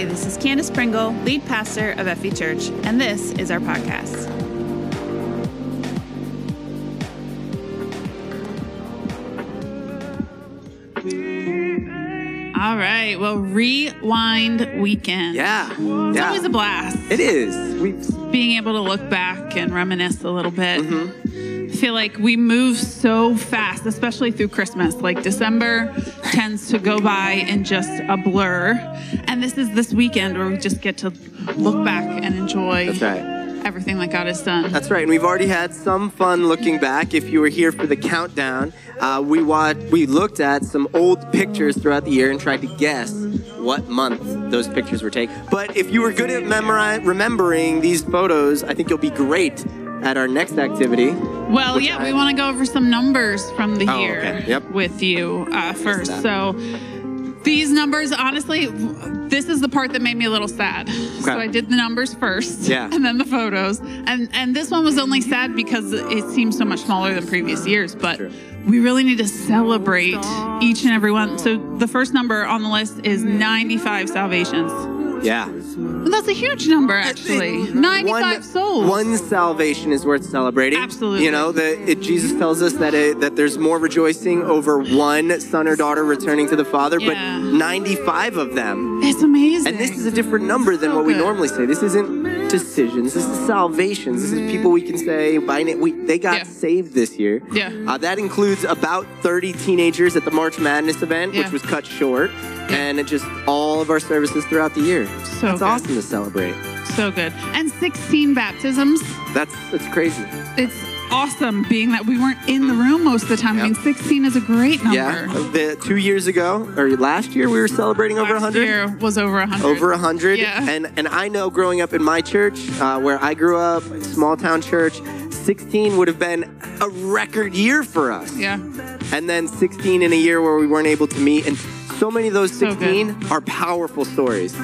Hey, this is Candace Pringle, lead pastor of FV Church, and this is our podcast. All right, well, rewind weekend. Yeah. It's yeah. always a blast It is. We being able to look back and reminisce a little bit. Mm-hmm. I feel like we move so fast, especially through Christmas. Like December tends to go by in just a blur. And this is this weekend where we just get to look back and enjoy That's right. everything that God has done. That's right. And we've already had some fun looking back. If you were here for the countdown, uh, we watched, we looked at some old pictures throughout the year and tried to guess what month those pictures were taken. But if you were good at memori- remembering these photos, I think you'll be great at our next activity. Well, yeah, I- we want to go over some numbers from the Oh, year okay. Yep. with you uh, first. So these numbers, honestly, this is the part that made me a little sad. So I did the numbers first, Yeah. and then the photos, and and this one was only sad because it seems so much smaller than previous years, but. True. We really need to celebrate each and every one. So the first number on the list is 95 salvations. Yeah. And that's a huge number, actually. 95 one, souls. One salvation is worth celebrating. Absolutely. You know, the, it, Jesus tells us that it, that there's more rejoicing over one son or daughter returning to the Father, Yeah. but 95 of them. It's amazing. And this is a different number than So what we good. normally say. This isn't decisions. This is salvations. This is people we can say by name. We, they got Yeah. saved this year. Yeah. Uh, that includes about 30 teenagers at the March Madness event, Yeah. which was cut short, and it just all of our services throughout the year. So good. awesome to celebrate. So good. And 16 baptisms. That's that's crazy. It's awesome being that we weren't in the room most of the time. I mean, 16 is a great number. Yeah, the two years ago or last year we were celebrating over Last 100. year was over 100. Over 100. Yeah. And and I know growing up in my church, uh, where I grew up, small town church, 16 would have been a record year for us. Yeah. And then 16 in a year where we weren't able to meet, and so many of those So 16 are powerful stories.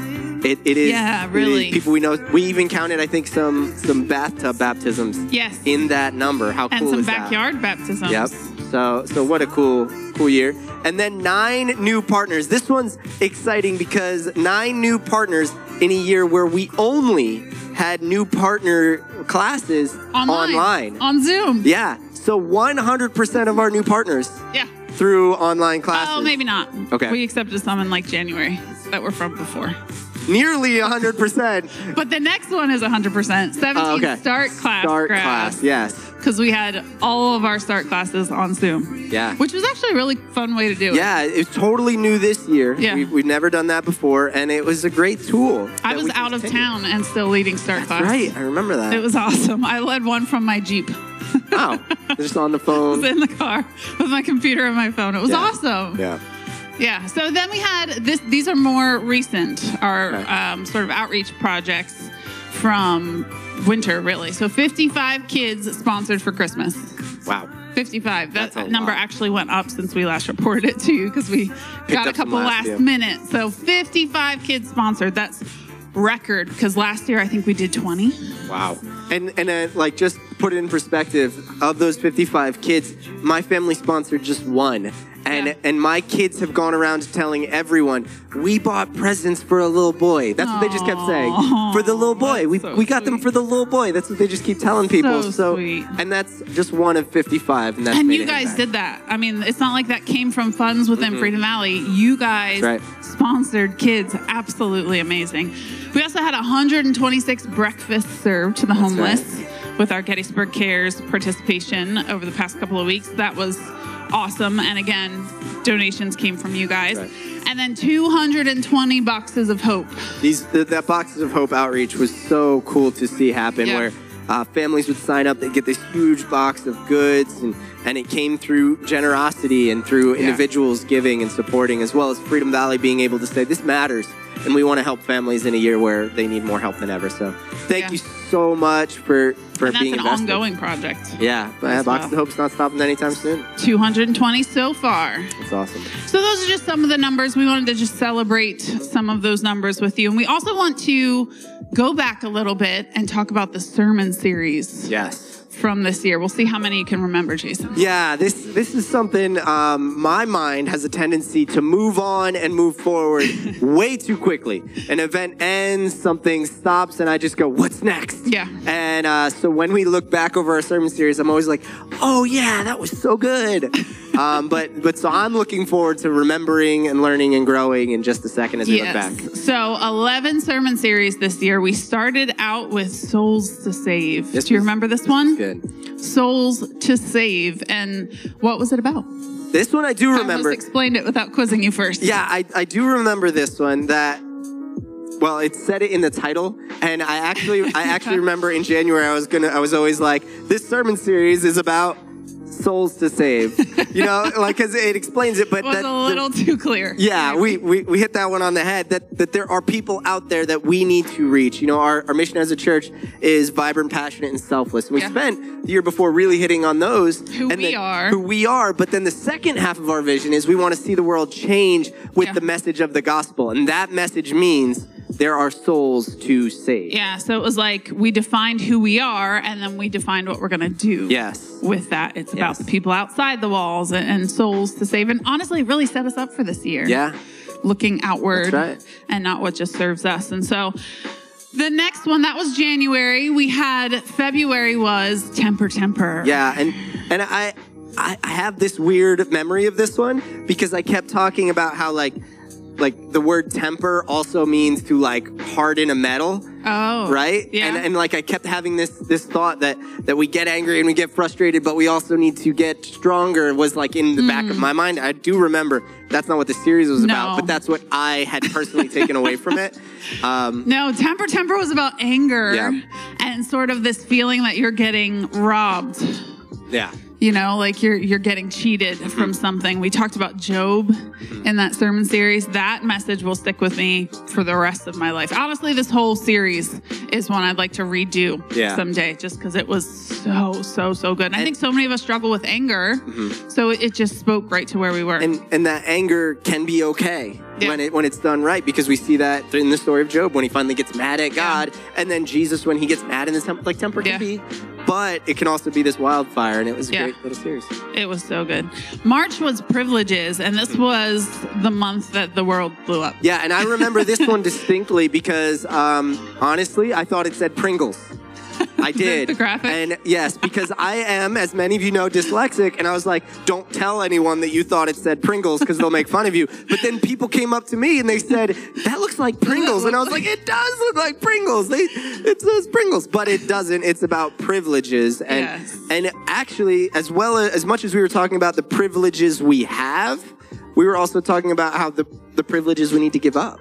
It, it is. Yeah, is really. people we know. We even counted, I think, some some bathtub uh, baptisms Yes. in that number. How and cool is that? And some backyard baptisms. Yep. So so what a cool cool year. And then nine new partners. This one's exciting because nine new partners in a year where we only had new partner classes Online. online. On Zoom. Yeah. So 100% of our new partners Yeah. through online oh, classes. Oh, maybe not. Okay. We accepted some in like January that were from before. Nearly 100%. But the next one is 100%. 17 Oh, okay. start class. Start class. Yes. Because we had all of our start classes on Zoom. Yeah. Which was actually a really fun way to do it. Yeah, it's totally new this year. Yeah. We, we've never done that before, and it was a great tool. I was out of continue. town and still leading start class. Right, I remember that. It was awesome. I led one from my Jeep. wow. Just on the phone. was in the car with my computer and my phone. It was Yeah. awesome. Yeah. Yeah. So then we had this. These are more recent, our um, sort of outreach projects from winter, really. So 55 kids sponsored for Christmas. Wow. 55. That That's number lot. actually went up since we last reported it to you because we got a couple last last minute. So 55 kids sponsored. That's record because last year I think we did 20. Wow. And and uh, like just put it in perspective, of those 55 kids, my family sponsored just one. And Yeah. and my kids have gone around telling everyone, we bought presents for a little boy. That's what they just kept saying. For the little boy. that's We so we got them for the little boy. That's what they just keep telling people. So sweet. and that's just one of 55 and And you guys did that. I mean, it's not like that came from funds within Freedom Valley. You guys right. sponsored kids. Absolutely amazing. We also had 126 breakfasts served to the homeless with our Gettysburg Cares participation over the past couple of weeks. That was awesome. And again, donations came from you guys. Right. And then 220 boxes of hope. These th- that Boxes of Hope outreach was so cool to see happen, Yeah. where uh, families would sign up, they'd get this huge box of goods, and and it came through generosity and through Yeah. individuals giving and supporting, as well as Freedom Valley being able to say this matters, and we want to help families in a year where they need more help than ever. So thank Yeah. you so much for for And that's being an invested. ongoing project. Yeah, but as Boxes well. of Hope's not stopping anytime soon. 220 so far. It's awesome. So those are just some of the numbers. We wanted to just celebrate some of those numbers with you. And we also want to go back a little bit and talk about the sermon series Yes. From this year. We'll see how many you can remember, Jason. Yeah, this this is something um, my mind has a tendency to move on and move forward way too quickly. An event ends, something stops, and I just go, "What's next?" Yeah. And uh, so when we look back over our sermon series, I'm always like, "Oh yeah, that was so good." um, but but so I'm looking forward to remembering and learning and growing in just a second as we look back. So 11 sermon series this year. We started out with Souls to Save. This Do you was- remember this one? Good. Souls to Save. And what was it about? This one I do I remember. almost explained it without quizzing you first. Yeah, I, I do remember this one that well, it said it in the title, and I actually I actually remember in January I was gonna I was always like, this sermon series is about souls to save. You know, like because it explains it, but was that, a little too clear. yeah, we, we, we hit that one on the head that, that there are people out there that we need to reach. You know, our, our mission as a church is vibrant, passionate, and selfless. And we Yeah. spent the year before really hitting on those. Who and we then- are. Who we are. But then the second half of our vision is we want to see the world change with Yeah. the message of the gospel. And that message means there are souls to save. Yeah, so it was like we defined who we are and then we defined what we're going to do. Yes. With that, it's about the people outside the walls and, and souls to save. And honestly, really set us up for this year. Yeah. Looking outward That's right. and not what just serves us. And so the next one, that was January. We had February was Temper Temper. Yeah, and and I I I have this weird memory of this one because I kept talking about how like like the word temper also means to like harden a metal, Oh. right? Yeah. And and like I kept having this this thought that that we get angry and we get frustrated, but we also need to get stronger was like in the back of my mind. I do remember that's not what the series was about, Mm. But that's what I had personally taken away from it. Um, No, temper temper was about anger Yeah. and sort of this feeling that you're getting robbed. yeah. You know, like you're you're getting cheated Mm-hmm. from something. We talked about Job in that sermon series. That message will stick with me for the rest of my life. Honestly, this whole series is one I'd like to redo Yeah. someday just because it was so, so, so good. And I think so many of us struggle with anger. So it just spoke right to where we were. Mm-hmm. and and that anger can be okay Yeah. when it when it's done right because we see that in the story of Job when he finally gets mad at God and then Jesus when he gets mad in his temper like temper Yeah. can be but it can also be this wildfire and it was a Yeah. great little series It was so good. March was privileges, and this was the month that the world blew up. yeah and I remember this one distinctly because um, honestly I thought it said Pringles I did. The graphic? and yes because I am as many of you know dyslexic and I was like don't tell anyone that you thought it said Pringles because they'll make fun of you. But then people came up to me and they said that looks like Pringles. And I was like it does look like Pringles. They it says Pringles. But it doesn't. It's about privileges. And Yes. and actually as well as, as much as we were talking about the privileges we have we were also talking about how the the privileges we need to give up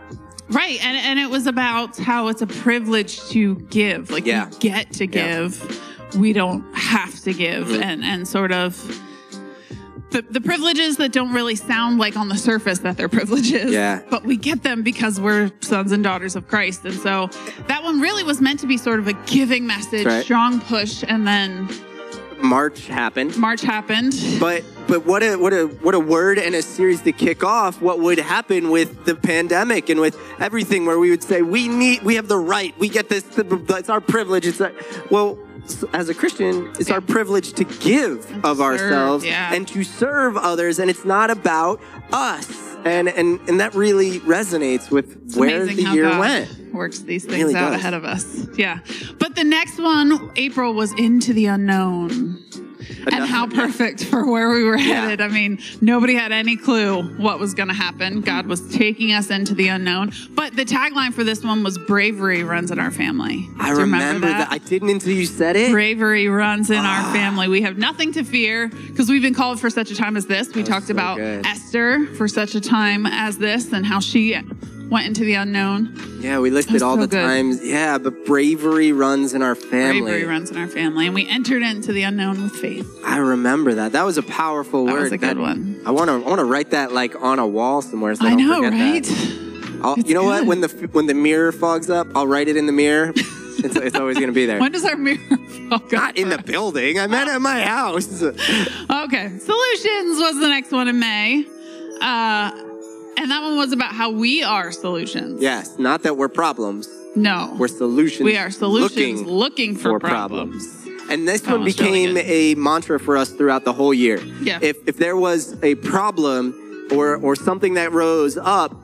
Right. And, and it was about how it's a privilege to give. Like Yeah. we get to Yeah. Mm-hmm. give. We don't have to give. And and sort of the, the privileges that don't really sound like on the surface that they're privileges. Yeah. But we get them because we're sons and daughters of Christ. And so that one really was meant to be sort of a giving message, right. strong push, and then March happened March happened. But but what a what a what a word and a series to kick off what would happen with the pandemic and with everything where we would say we need we have the right we get this it's our privilege it's our, well as a Christian it's our privilege to give of serve, ourselves yeah. and to serve others and it's not about us and and and that really resonates with It's where the year God went. Works these things really out does. ahead of us. Yeah. But the next one, April, was into the unknown. And how perfect for where we were headed. I mean, nobody had any clue what was going to happen. God was taking us into the unknown. But the tagline for this one was bravery runs in our family. I you remember, that. I didn't until you said it. Bravery runs in Ah. our family. We have nothing to fear because we've been called for such a time as this. We talked so about good. Esther for such a time as this and how she went into the unknown. Yeah, we listed all so the good. times. Yeah, but bravery runs in our family. Bravery runs in our family, and we entered into the unknown with faith. I remember that. That was a powerful That word. was a good one. I want to. I want to write that like on a wall somewhere. So I, I know, right? That. I'll, you know what? When the when the mirror fogs up, I'll write it in the mirror. it's, it's always gonna be there. When does our mirror fog Not in the building. I meant at my house. Okay. Solutions was the next one in May. Uh, and that one was about how we are solutions. yes, not that we're problems. No. We're solutions. we are solutions looking, looking for, for problems. And this one was really became a mantra for us throughout the whole year. Yeah. If if there was a problem or or something that rose up,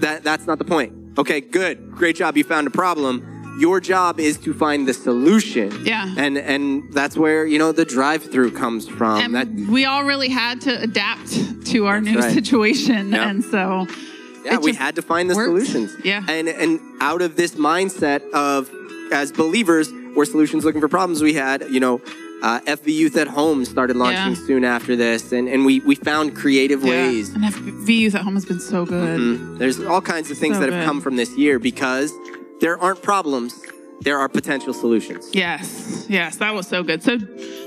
that that's not the point. Okay, good. Great job. You found a problem. Your job is to find the solution. Yeah. And and that's where, you know, the drive-through comes from. and that we all really had to adapt to our new right. situation, Yeah. and so Yeah, we had to find the worked. solutions. Yeah. And and out of this mindset of as believers, we're solutions looking for problems. We had, you know, uh, FV Youth at Home started launching Yeah. soon after this, and and we we found creative ways. And FV Youth at Home has been so good. Mhm. There's all kinds of things So that have good. come from this year because there aren't problems, there are potential solutions. Yes, yes, that was so good. So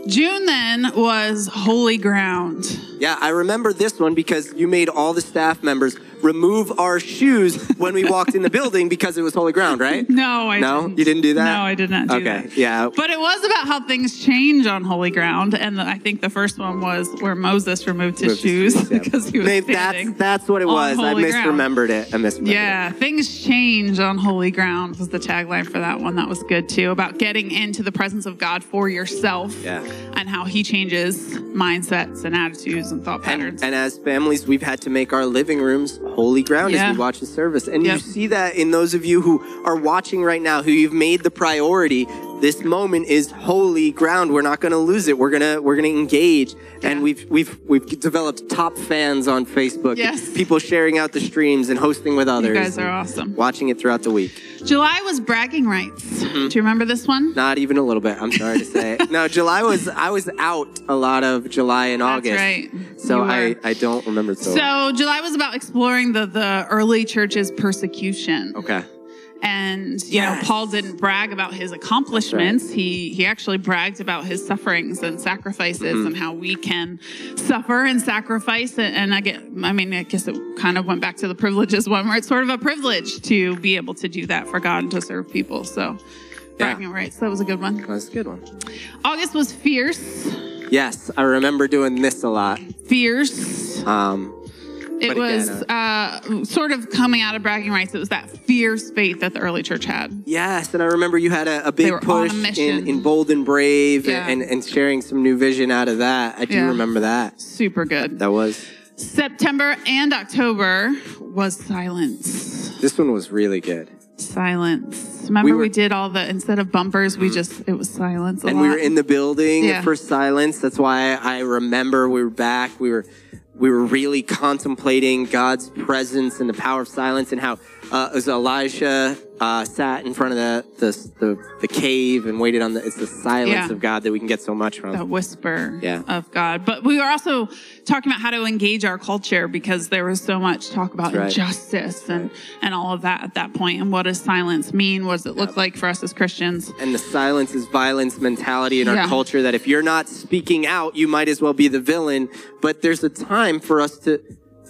June then was Holy Ground. Yeah, I remember this one because you made all the staff members remove our shoes when we walked in the building because it was holy ground, right? No, I No, didn't. you didn't do that. No, I did not do okay, that. yeah. But it was about how things change on holy ground, and I think the first one was where Moses removed his Removed shoes yeah. because he was Maybe standing. that's that's what it was. I holy ground. misremembered it. I misremembered Yeah, things change on holy ground was the tagline for that one. That was good too. About getting into the presence of God for yourself. Yeah. And how he changes mindsets and attitudes and thought patterns. And, and as families, we've had to make our living rooms holy ground Yeah. as we watch the service. And you see that in those of you who are watching right now, who you've made the priority. This moment is holy ground. We're not going to lose it. We're gonna we're gonna engage. And we've we've we've developed top fans on Facebook. Yes. People sharing out the streams and hosting with others. you guys are awesome. Watching it throughout the week. July was bragging rights. Mm-hmm. Do you remember this one? Not even a little bit. I'm sorry to say. no, July was I was out a lot of July and That's August. right. So I. I don't remember so. So July was about exploring the the early church's persecution. okay. And you know, Paul didn't brag about his accomplishments. He he actually bragged about his sufferings and sacrifices Mm-hmm. and how we can suffer and sacrifice. And, and I get, I mean, I guess it kind of went back to the privileges one, where it's sort of a privilege to be able to do that for God and to serve people. So, bragging rights, that was a good one. That was a good one. August was fierce, Yes, I remember doing this a lot. fierce. Um, It But was again, uh, sort of coming out of bragging rights. It was that fierce faith that the early church had. yes, and I remember you had a, a big were on a push in, in Bold and Brave Yeah. and, and sharing some new vision out of that. I do Yeah. remember that. Super good. That was September and October was silence. this one was really good. Silence. Remember We we, did all the instead of bumpers, we just it was silence. and we were in the building Yeah. for silence. That's why I remember we were back. We were we were really contemplating God's presence and the power of silence and how uh, it was Elijah uh, sat in front of the, the the the cave and waited on the it's the silence Yeah. of God that we can get so much from. The whisper Yeah. of God. But we were also talking about how to engage our culture because there was so much talk about right. injustice and, and all of that at that point. And what does silence mean? What does it look like for us as Christians? and the silence is violence mentality in our Yeah. culture that if you're not speaking out, you might as well be the villain. But there's a time for us to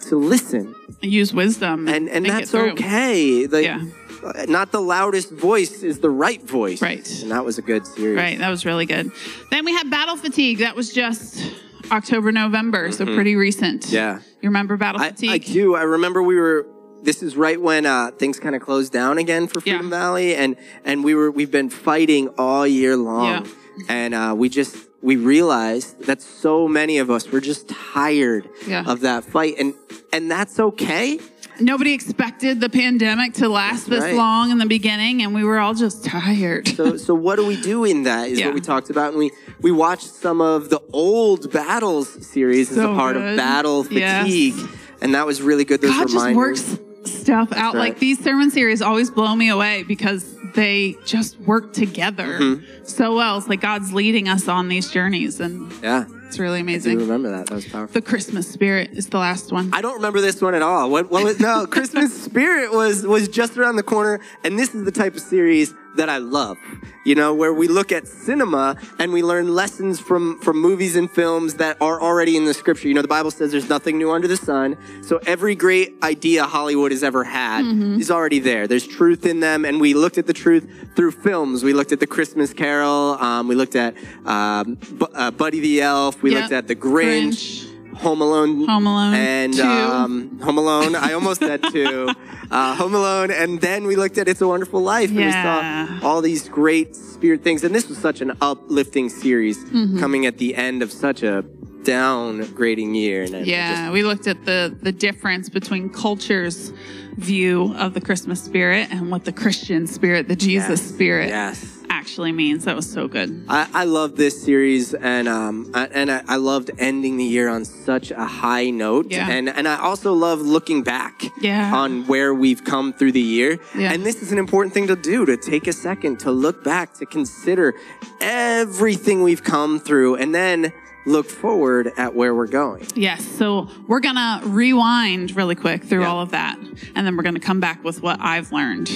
to listen, Use wisdom and and it that's okay. Like, Yeah. Uh, Not the loudest voice is the right voice. Right. And that was a good series. Right, that was really good. Then we had battle fatigue. That was just October, November, so pretty recent. Mm-hmm. Yeah. You remember battle I, fatigue? I do. I remember we were. This is right when uh, things kind of closed down again for Freedom Yeah. Valley, and and we were we've been fighting all year long, Yeah. and uh, we just we realized that so many of us were just tired Yeah. of that fight, and and that's okay. Nobody expected the pandemic to last That's this right. long in the beginning, and we were all just tired. So so what do we do in that? Is Yeah. what we talked about, and we we watched some of the old battles series as a part good. of battle Yes. fatigue, and that was really good. Those God just reminders. works stuff out. right. Like these sermon series always blow me away because they just work together Mm-hmm. so well. It's like God's leading us on these journeys, and yeah, it's really amazing. I do remember that. That was powerful. The Christmas spirit is the last one. I don't remember this one at all. What, what was, no, Christmas Spirit was was just around the corner, and this is the type of series that I love. You know, where we look at cinema and we learn lessons from from movies and films that are already in the scripture. You know, the Bible says there's nothing new under the sun. So every great idea Hollywood has ever had is already there. There's truth in them, and we looked at the truth through films. We looked at the Christmas Carol. Um, we looked at um, Bu- uh, Buddy the Elf. We Yeah. looked at the Grinch. Home Alone. Home Alone And 2. Um, Home Alone. I almost said two. Uh, Home Alone. And then we looked at It's a Wonderful Life. And we saw all these great spirit things. And this was such an uplifting series Mm-hmm. coming at the end of such a downgrading year. And Yeah, just- we looked at the the difference between culture's view of the Christmas spirit and what the Christian spirit, the Jesus Yes. spirit, Yes. Actually means. That was so good. I, I love this series, and um, I, and I, I loved ending the year on such a high note. Yeah. And and I also love looking back Yeah. on where we've come through the year. Yeah. And this is an important thing to do to take a second to look back, to consider everything we've come through, and then look forward at where we're going. Yes. So we're gonna rewind really quick through all of that, and then we're gonna come back with what I've learned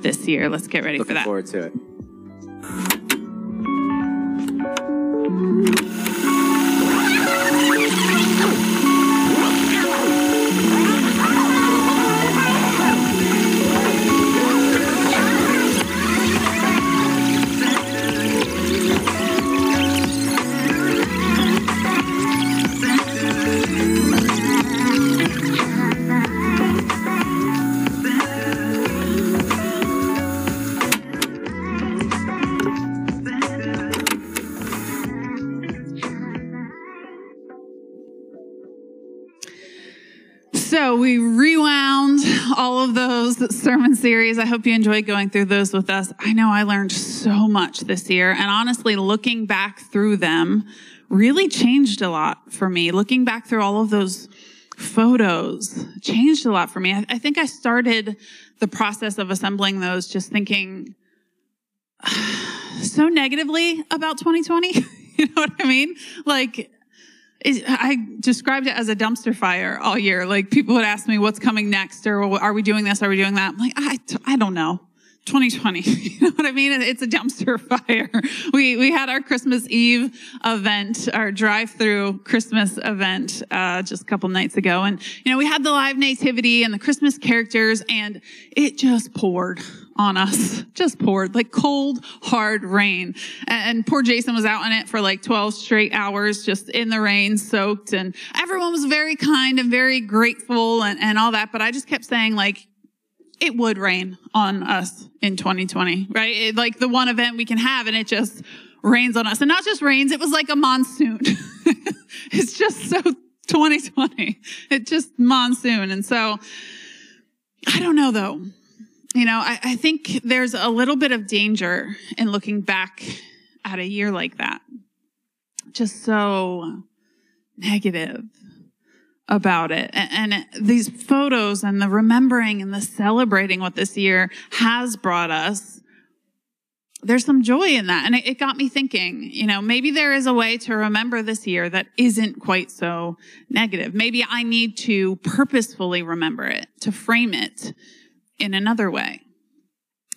this year. Let's get ready for Looking that. forward to it. Thank mm -hmm. you. Series. I hope you enjoyed going through those with us. I know I learned so much this year, and honestly, looking back through them really changed a lot for me. Looking back through all of those photos changed a lot for me. I, I think I started the process of assembling those just thinking so negatively about 2020. you know what I mean? Like, I described it as a dumpster fire all year. Like people would ask me, what's coming next? Or are we doing this? Are we doing that? I'm like, I, I don't know. 2020. You know what I mean? It's a dumpster fire. We, we had our Christmas Eve event, our drive through Christmas event, uh, just a couple nights ago. And, you know, we had the live nativity and the Christmas characters and it just poured on us. Just poured like cold, hard rain. And, poor Jason was out in it for like 12 straight hours, just in the rain, soaked. And everyone was very kind and very grateful and, and all that. But I just kept saying like, it would rain on us in 2020, right? It, like the one event we can have and it just rains on us. And not just rains, it was like a monsoon. it's just so 2020. It just monsoon. And so I don't know though. You know, I, I think there's a little bit of danger in looking back at a year like that. Just so negative about it. And, and these photos and the remembering and the celebrating what this year has brought us, there's some joy in that. And it, it got me thinking, you know, maybe there is a way to remember this year that isn't quite so negative. Maybe I need to purposefully remember it, to frame it in another way.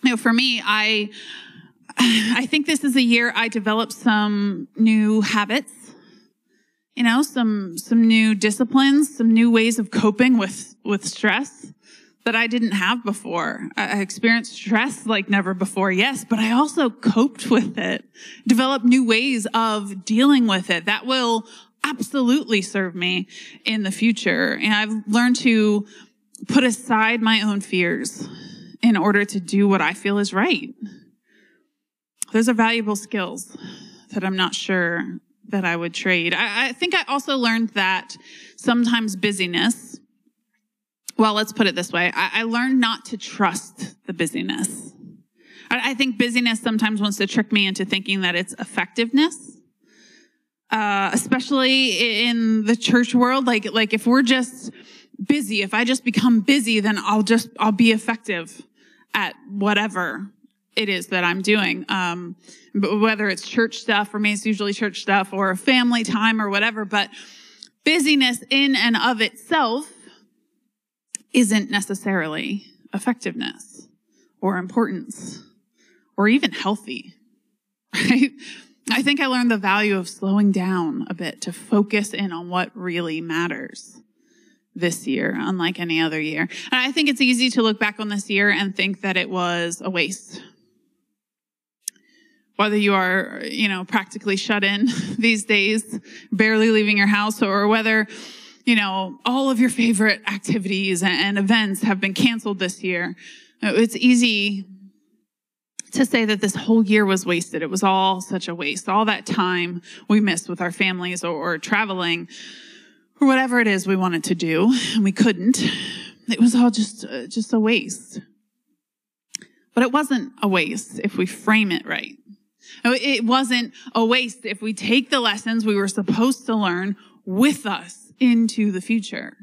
You know, for me, I, I think this is a year I developed some new habits you know some some new disciplines some new ways of coping with with stress that i didn't have before i I experienced stress like never before yes but i also coped with it developed new ways of dealing with it that will absolutely serve me in the future and i've learned to put aside my own fears in order to do what i feel is right those are valuable skills that i'm not sure that I would trade. I, I, think I also learned that sometimes busyness, well, let's put it this way I, I learned not to trust the busyness. I, I, think busyness sometimes wants to trick me into thinking that it's effectiveness. Uh, especially in the church world, like like if we're just busy, if I just become busy, then I'll just I'll be effective at whatever it is that I'm doing. Um, whether it's church stuff, for me, it's usually church stuff or family time or whatever, but busyness in and of itself isn't necessarily effectiveness or importance or even healthy, right? I think I learned the value of slowing down a bit to focus in on what really matters this year, unlike any other year. And I think it's easy to look back on this year and think that it was a waste whether you are, you know, practically shut in these days, barely leaving your house, or whether, you know, all of your favorite activities and events have been canceled this year. It's easy to say that this whole year was wasted. It was all such a waste. All that time we missed with our families or, or traveling or whatever it is we wanted to do and we couldn't. It was all just, uh, just a waste. But it wasn't a waste if we frame it right. It wasn't a waste if we take the lessons we were supposed to learn with us into the future.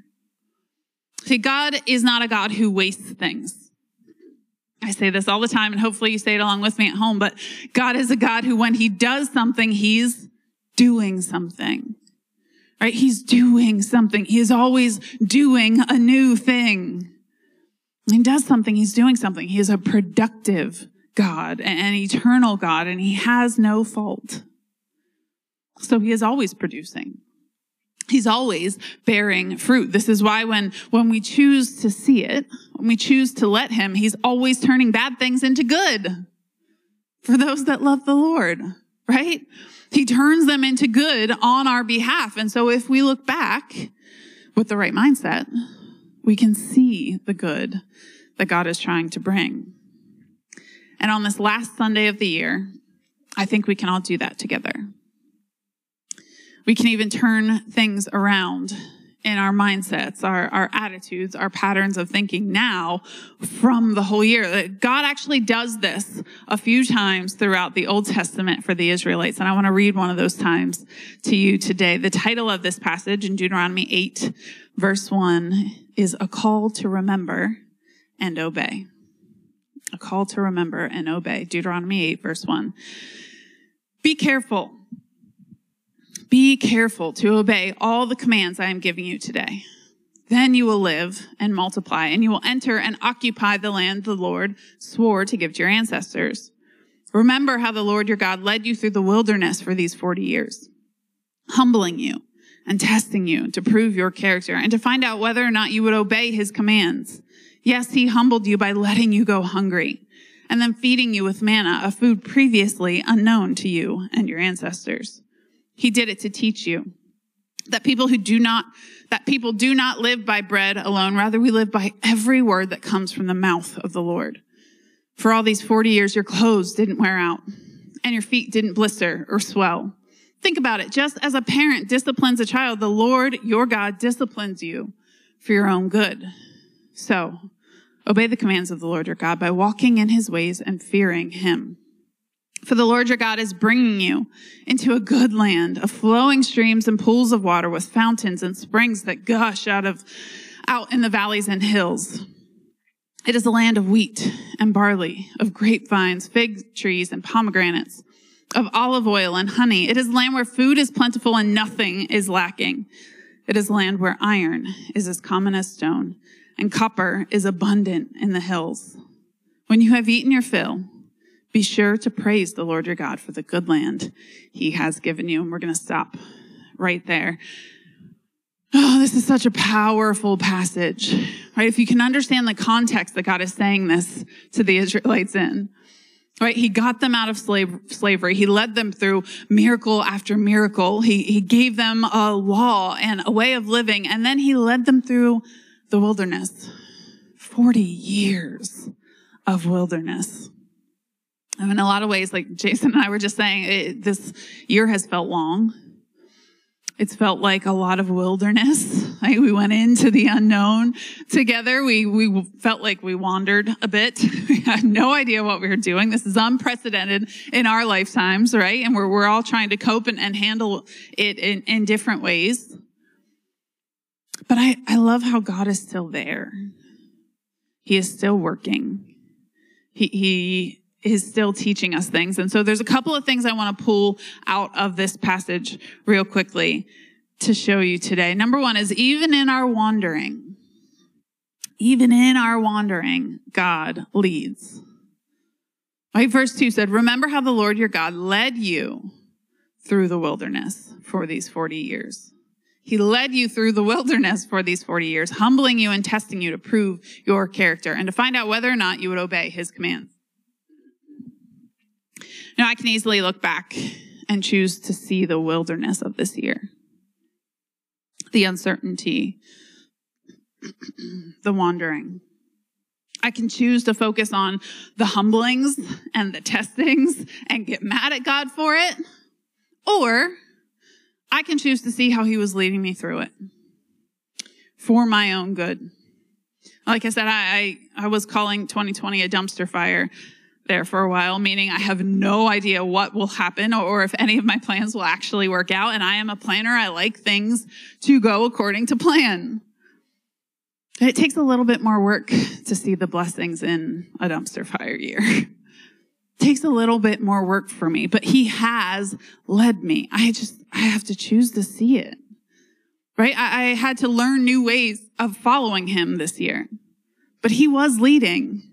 See, God is not a God who wastes things. I say this all the time, and hopefully you say it along with me at home, but God is a God who, when He does something, He's doing something. Right? He's doing something. He is always doing a new thing. He does something, He's doing something. He is a productive God, an eternal God, and He has no fault. So He is always producing. He's always bearing fruit. This is why when, when we choose to see it, when we choose to let him, he's always turning bad things into good for those that love the Lord, right? He turns them into good on our behalf. And so if we look back with the right mindset, we can see the good that God is trying to bring. And on this last Sunday of the year, I think we can all do that together. We can even turn things around in our mindsets, our, our attitudes, our patterns of thinking now from the whole year. God actually does this a few times throughout the Old Testament for the Israelites. And I want to read one of those times to you today. The title of this passage in Deuteronomy 8, verse 1 is a call to remember and obey. A call to remember and obey. Deuteronomy 8, verse 1. Be careful be careful to obey all the commands I am giving you today. Then you will live and multiply, and you will enter and occupy the land the Lord swore to give to your ancestors. Remember how the Lord your God led you through the wilderness for these 40 years, humbling you and testing you to prove your character and to find out whether or not you would obey his commands. Yes, he humbled you by letting you go hungry and then feeding you with manna, a food previously unknown to you and your ancestors. He did it to teach you that people who do not, that people do not live by bread alone. Rather, we live by every word that comes from the mouth of the Lord. For all these 40 years, your clothes didn't wear out and your feet didn't blister or swell. Think about it. Just as a parent disciplines a child, the Lord, your God, disciplines you for your own good. So obey the commands of the Lord your God by walking in his ways and fearing him. For the Lord your God is bringing you into a good land of flowing streams and pools of water with fountains and springs that gush out of, out in the valleys and hills. It is a land of wheat and barley, of grapevines, fig trees, and pomegranates, of olive oil and honey. It is land where food is plentiful and nothing is lacking. It is land where iron is as common as stone and copper is abundant in the hills. When you have eaten your fill, be sure to praise the Lord your God for the good land he has given you. And we're going to stop right there. Oh, this is such a powerful passage, right? If you can understand the context that God is saying this to the Israelites in, right? He got them out of slave, slavery. He led them through miracle after miracle. He, he gave them a law and a way of living. And then he led them through the wilderness. 40 years of wilderness. In a lot of ways, like Jason and I were just saying, it, this year has felt long. It's felt like a lot of wilderness. Like we went into the unknown together. We, we felt like we wandered a bit. We had no idea what we were doing. This is unprecedented in our lifetimes, right? And we're, we're all trying to cope and, and handle it in, in different ways. But I, I love how God is still there. He is still working. He, he is still teaching us things. And so there's a couple of things I want to pull out of this passage real quickly to show you today. Number one is even in our wandering, even in our wandering, God leads. Right? Verse two said, remember how the Lord your God led you through the wilderness for these 40 years. He led you through the wilderness for these 40 years, humbling you and testing you to prove your character and to find out whether or not you would obey his commands. Now, I can easily look back and choose to see the wilderness of this year, the uncertainty, the wandering. I can choose to focus on the humblings and the testings and get mad at God for it. Or I can choose to see how he was leading me through it for my own good. Like I said, I, I, I was calling 2020 a dumpster fire there for a while, meaning I have no idea what will happen or if any of my plans will actually work out. And I am a planner. I like things to go according to plan. It takes a little bit more work to see the blessings in a dumpster fire year. takes a little bit more work for me, but he has led me. I just, I have to choose to see it. Right? I, I had to learn new ways of following him this year, but he was leading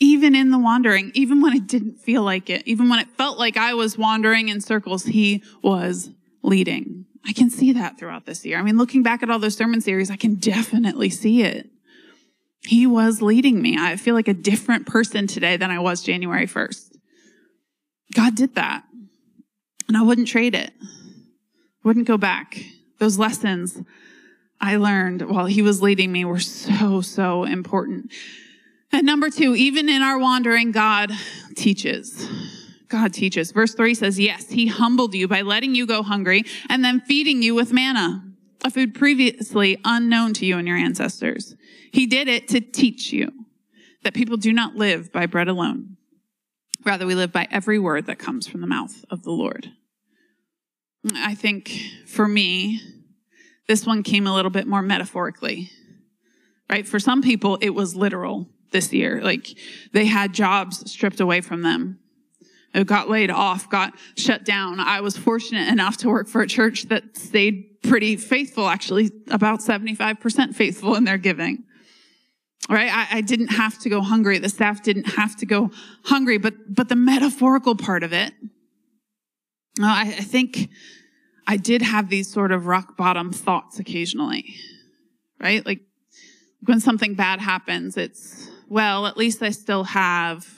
even in the wandering, even when it didn't feel like it, even when it felt like I was wandering in circles, he was leading. I can see that throughout this year. I mean, looking back at all those sermon series, I can definitely see it. He was leading me. I feel like a different person today than I was January 1st. God did that. And I wouldn't trade it. Wouldn't go back. Those lessons I learned while he was leading me were so, so important. And number two, even in our wandering, God teaches. God teaches. Verse three says, yes, he humbled you by letting you go hungry and then feeding you with manna, a food previously unknown to you and your ancestors. He did it to teach you that people do not live by bread alone. Rather, we live by every word that comes from the mouth of the Lord. I think for me, this one came a little bit more metaphorically, right? For some people, it was literal this year. Like they had jobs stripped away from them got laid off, got shut down. I was fortunate enough to work for a church that stayed pretty faithful, actually about 75% faithful in their giving. Right? I, I, didn't have to go hungry. The staff didn't have to go hungry, but, but the metaphorical part of it, I, I think I did have these sort of rock bottom thoughts occasionally, right? Like when something bad happens, it's, well, at least I still have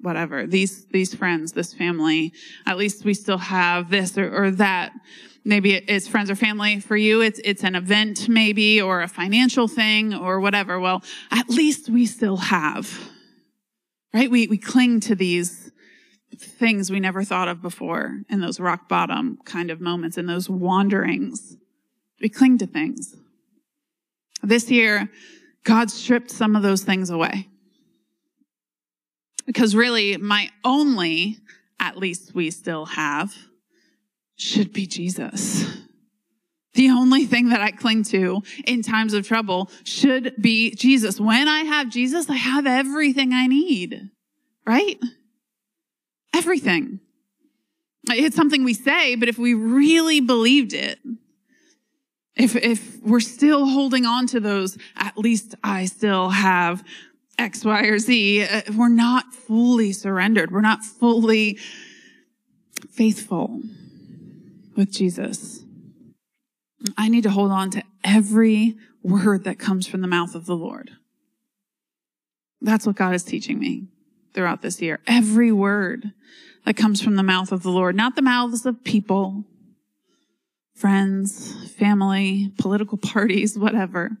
whatever these these friends this family. At least we still have this or, or that. Maybe it's friends or family. For you it's it's an event maybe or a financial thing or whatever. Well at least we still have right? We we cling to these things we never thought of before in those rock bottom kind of moments in those wanderings. We cling to things. This year god stripped some of those things away because really, my only, at least we still have, should be Jesus. The only thing that I cling to in times of trouble should be Jesus. When I have Jesus, I have everything I need, right? Everything. It's something we say, but if we really believed it, if, if we're still holding on to those, at least I still have X, Y, or Z, uh, we're not fully surrendered. We're not fully faithful with Jesus. I need to hold on to every word that comes from the mouth of the Lord. That's what God is teaching me throughout this year. Every word that comes from the mouth of the Lord, not the mouths of people, friends, family, political parties, whatever.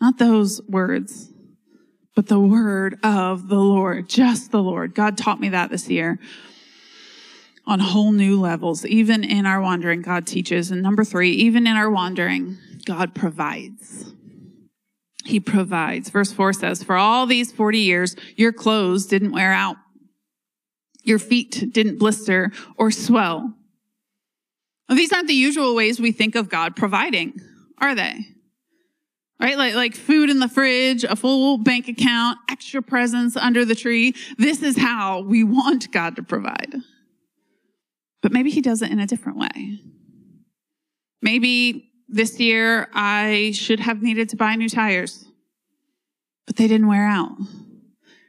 Not those words but the word of the Lord, just the Lord. God taught me that this year on whole new levels. Even in our wandering, God teaches. And number three, even in our wandering, God provides. He provides. Verse four says, for all these 40 years, your clothes didn't wear out. Your feet didn't blister or swell. These aren't the usual ways we think of God providing, are they? right? Like, like food in the fridge, a full bank account, extra presents under the tree. This is how we want God to provide. But maybe he does it in a different way. Maybe this year I should have needed to buy new tires, but they didn't wear out.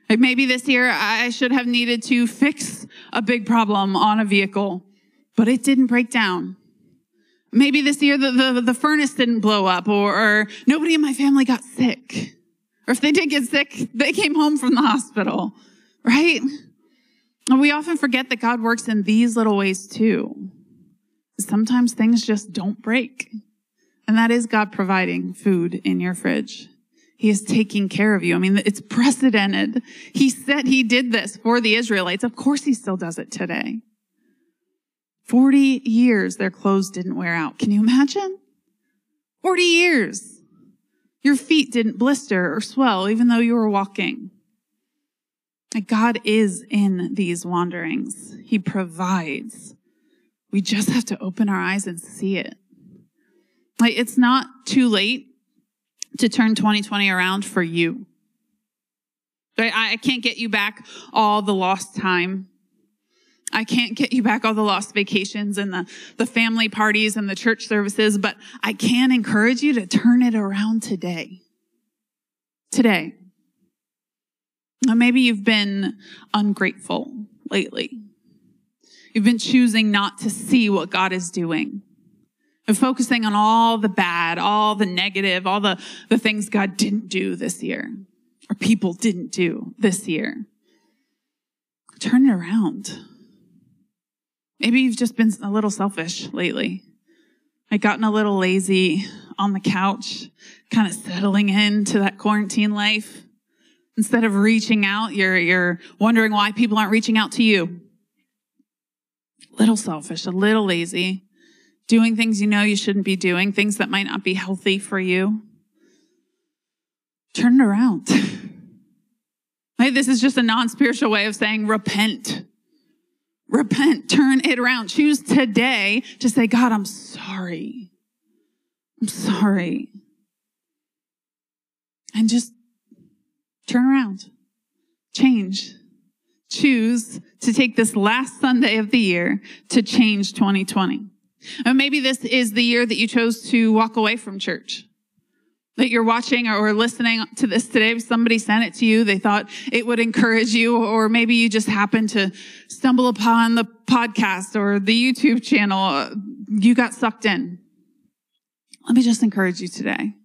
Maybe this year I should have needed to fix a big problem on a vehicle, but it didn't break down. Maybe this year the, the, the furnace didn't blow up or, or nobody in my family got sick. Or if they did get sick, they came home from the hospital, right? And we often forget that God works in these little ways too. Sometimes things just don't break. And that is God providing food in your fridge. He is taking care of you. I mean, it's precedented. He said he did this for the Israelites. Of course he still does it today. 40 years their clothes didn't wear out. Can you imagine? 40 years. Your feet didn't blister or swell even though you were walking. God is in these wanderings. He provides. We just have to open our eyes and see it. Like it's not too late to turn 2020 around for you. I can't get you back all the lost time. I can't get you back all the lost vacations and the, the family parties and the church services, but I can encourage you to turn it around today. Today. Or maybe you've been ungrateful lately. You've been choosing not to see what God is doing and focusing on all the bad, all the negative, all the, the things God didn't do this year or people didn't do this year. Turn it around. Maybe you've just been a little selfish lately. I've gotten a little lazy on the couch, kind of settling into that quarantine life. Instead of reaching out, you're, you're wondering why people aren't reaching out to you. A Little selfish, a little lazy doing things you know you shouldn't be doing, things that might not be healthy for you. Turn it around. right? This is just a non spiritual way of saying repent. Repent, turn it around. Choose today to say, God, I'm sorry. I'm sorry. And just turn around, change. Choose to take this last Sunday of the year to change 2020. And maybe this is the year that you chose to walk away from church. That you're watching or listening to this today. If Somebody sent it to you. They thought it would encourage you, or maybe you just happened to stumble upon the podcast or the YouTube channel. Uh, you got sucked in. Let me just encourage you today.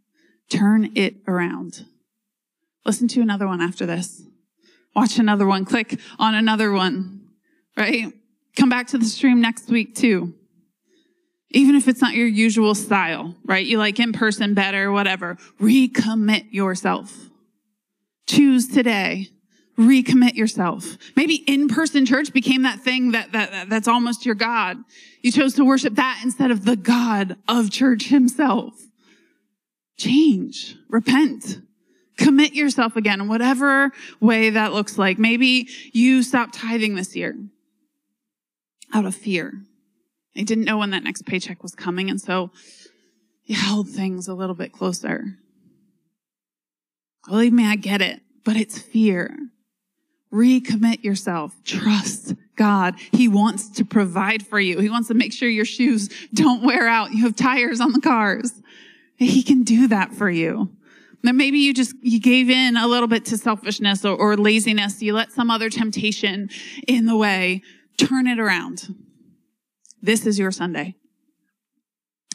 Turn it around. Listen to another one after this. Watch another one. Click on another one, right? Come back to the stream next week too even if it's not your usual style, right? You like in person better, whatever. Recommit yourself. Choose today. Recommit yourself. Maybe in-person church became that thing that, that, that's almost your God. You chose to worship that instead of the God of church himself. Change. Repent. Commit yourself again in whatever way that looks like. Maybe you stopped tithing this year out of fear I didn't know when that next paycheck was coming, and so he held things a little bit closer. Believe me, I get it, but it's fear. Recommit yourself. Trust God. He wants to provide for you. He wants to make sure your shoes don't wear out. You have tires on the cars. He can do that for you. Then maybe you just, you gave in a little bit to selfishness or, or laziness. You let some other temptation in the way. Turn it around. This is your Sunday.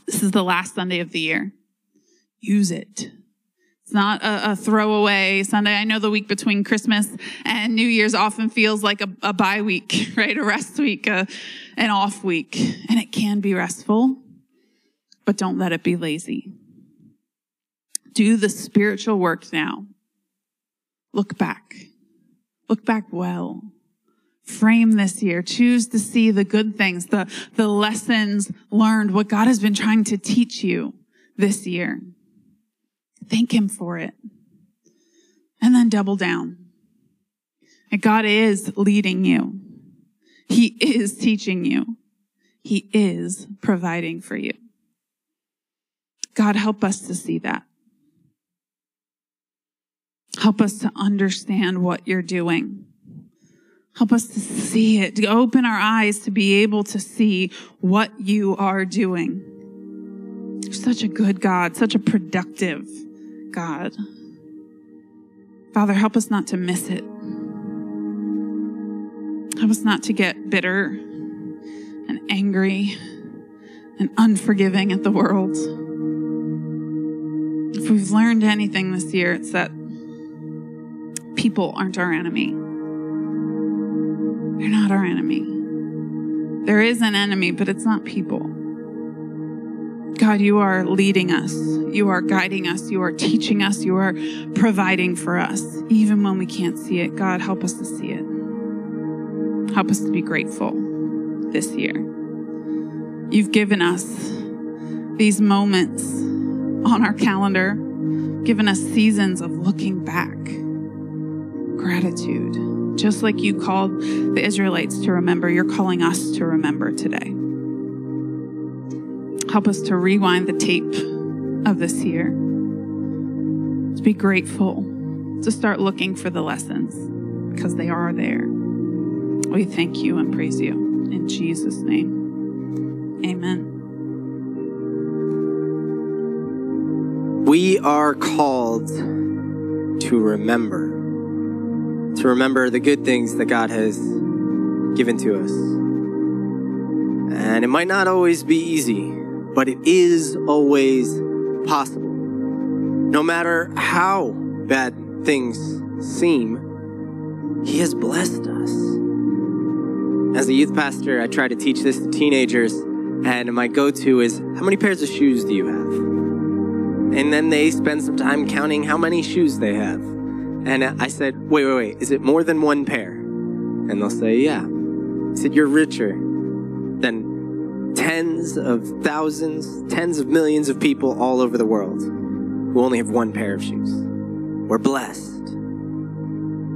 This is the last Sunday of the year. Use it. It's not a, a, throwaway Sunday. I know the week between Christmas and New Year's often feels like a, a bye week, right? A rest week, a, an off week. And it can be restful, but don't let it be lazy. Do the spiritual work now. Look back. Look back well frame this year. Choose to see the good things, the, the lessons learned, what God has been trying to teach you this year. Thank Him for it. And then double down. And God is leading you. He is teaching you. He is providing for you. God, help us to see that. Help us to understand what you're doing. Help us to see it, to open our eyes to be able to see what you are doing. You're such a good God, such a productive God. Father, help us not to miss it. Help us not to get bitter and angry and unforgiving at the world. If we've learned anything this year, it's that people aren't our enemy They're not our enemy. There is an enemy, but it's not people. God, you are leading us. You are guiding us. You are teaching us. You are providing for us, even when we can't see it. God, help us to see it. Help us to be grateful this year. You've given us these moments on our calendar, given us seasons of looking back, gratitude. Just like you called the Israelites to remember, you're calling us to remember today. Help us to rewind the tape of this year, to be grateful, to start looking for the lessons because they are there. We thank you and praise you in Jesus' name. Amen. We are called to remember, to remember the good things that God has given to us. And it might not always be easy, but it is always possible. No matter how bad things seem, He has blessed us. As a youth pastor, I try to teach this to teenagers, and my go to is how many pairs of shoes do you have? And then they spend some time counting how many shoes they have. And I said, wait, wait, wait, is it more than one pair? And they'll say, yeah. I said, you're richer than tens of thousands, tens of millions of people all over the world who only have one pair of shoes. We're blessed.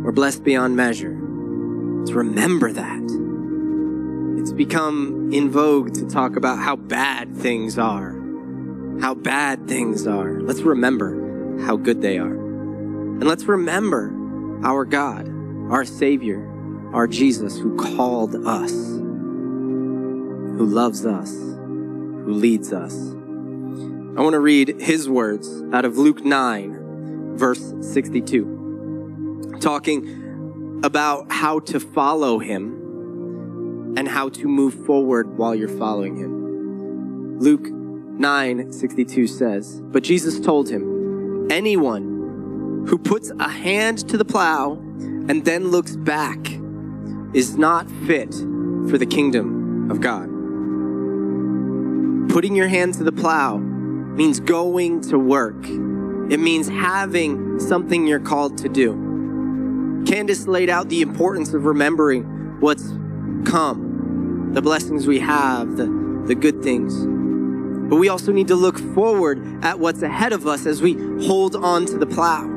We're blessed beyond measure. To remember that. It's become in vogue to talk about how bad things are how bad things are. Let's remember how good they are. And let's remember our God, our Savior, our Jesus who called us, who loves us, who leads us. I want to read his words out of Luke 9, verse 62, talking about how to follow him and how to move forward while you're following him. Luke 9:62 says, "But Jesus told him, anyone who puts a hand to the plow and then looks back is not fit for the kingdom of God." Putting your hand to the plow means going to work. It means having something you're called to do. Candace laid out the importance of remembering what's come, the blessings we have, the, the good things. But we also need to look forward at what's ahead of us as we hold on to the plow.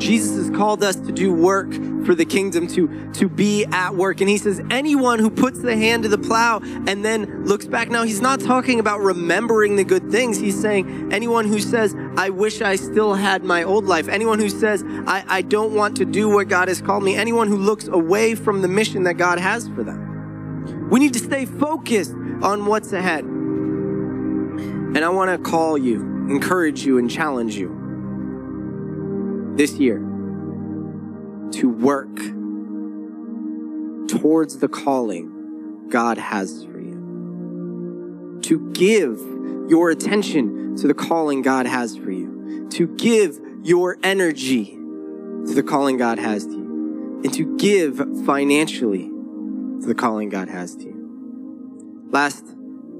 Jesus has called us to do work for the kingdom, to, to be at work. And he says, anyone who puts the hand to the plow and then looks back. Now, he's not talking about remembering the good things. He's saying, anyone who says, I wish I still had my old life. Anyone who says, I, I don't want to do what God has called me. Anyone who looks away from the mission that God has for them. We need to stay focused on what's ahead. And I want to call you, encourage you, and challenge you this year to work towards the calling God has for you. To give your attention to the calling God has for you. To give your energy to the calling God has to you. And to give financially to the calling God has to you. Last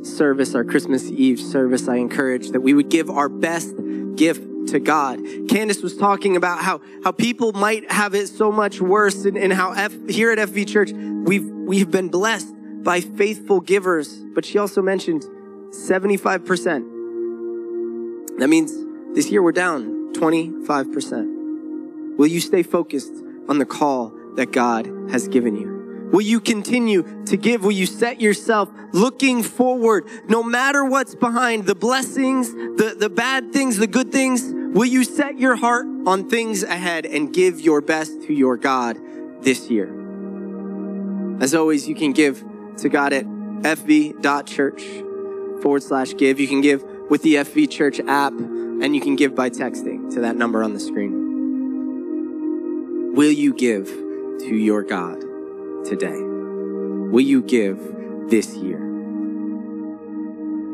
service, our Christmas Eve service, I encourage that we would give our best gift to God. Candace was talking about how, how people might have it so much worse and, and how F, here at FV Church, we've, we've been blessed by faithful givers. But she also mentioned 75%. That means this year we're down 25%. Will you stay focused on the call that God has given you? Will you continue to give? Will you set yourself looking forward no matter what's behind the blessings, the, the bad things, the good things? Will you set your heart on things ahead and give your best to your God this year? As always, you can give to God at fv.church forward slash give. You can give with the FV Church app and you can give by texting to that number on the screen. Will you give to your God? Today? Will you give this year?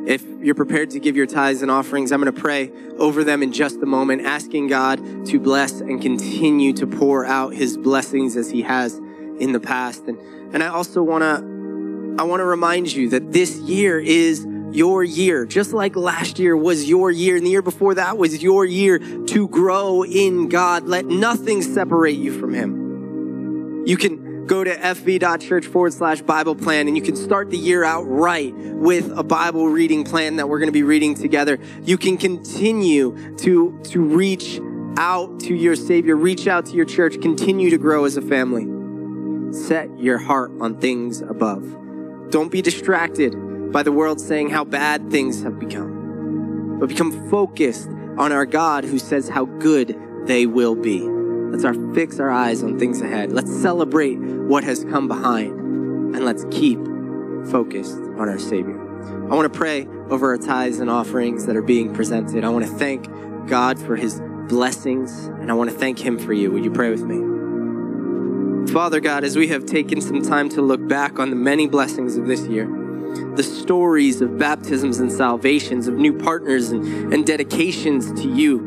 If you're prepared to give your tithes and offerings, I'm going to pray over them in just a moment, asking God to bless and continue to pour out his blessings as he has in the past. And, and I also want to I want to remind you that this year is your year, just like last year was your year, and the year before that was your year to grow in God. Let nothing separate you from Him. You can go to fv.church forward slash Bible plan and you can start the year out right with a Bible reading plan that we're going to be reading together. You can continue to, to reach out to your Savior, reach out to your church, continue to grow as a family. Set your heart on things above. Don't be distracted by the world saying how bad things have become, but become focused on our God who says how good they will be. Let's our fix our eyes on things ahead. Let's celebrate what has come behind and let's keep focused on our Savior. I want to pray over our tithes and offerings that are being presented. I want to thank God for his blessings and I want to thank him for you. Would you pray with me? Father God, as we have taken some time to look back on the many blessings of this year, the stories of baptisms and salvations, of new partners and, and dedications to you,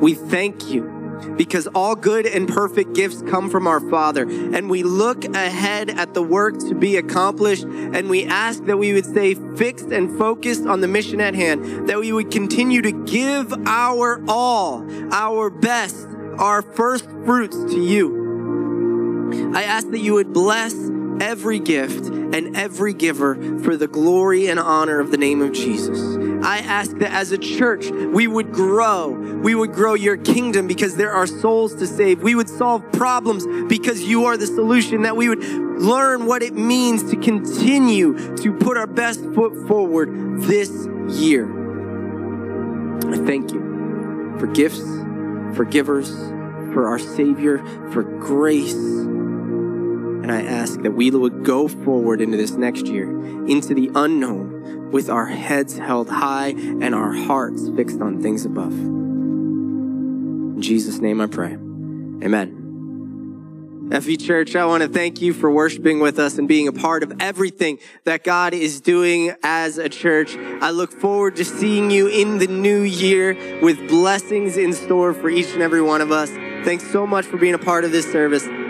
we thank you because all good and perfect gifts come from our Father. And we look ahead at the work to be accomplished, and we ask that we would stay fixed and focused on the mission at hand, that we would continue to give our all, our best, our first fruits to you. I ask that you would bless every gift and every giver for the glory and honor of the name of Jesus. I ask that as a church, we would grow. We would grow your kingdom because there are souls to save. We would solve problems because you are the solution. That we would learn what it means to continue to put our best foot forward this year. I thank you for gifts, for givers, for our Savior, for grace and I ask that we would go forward into this next year, into the unknown, with our heads held high and our hearts fixed on things above. In Jesus' name I pray. Amen. FV Church, I want to thank you for worshiping with us and being a part of everything that God is doing as a church. I look forward to seeing you in the new year with blessings in store for each and every one of us. Thanks so much for being a part of this service,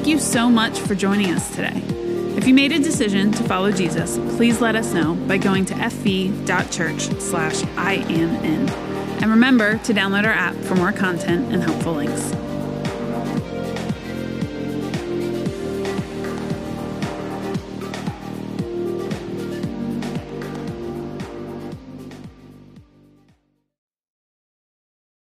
Thank you so much for joining us today. If you made a decision to follow Jesus, please let us know by going to fv.church slash I am in. And remember to download our app for more content and helpful links.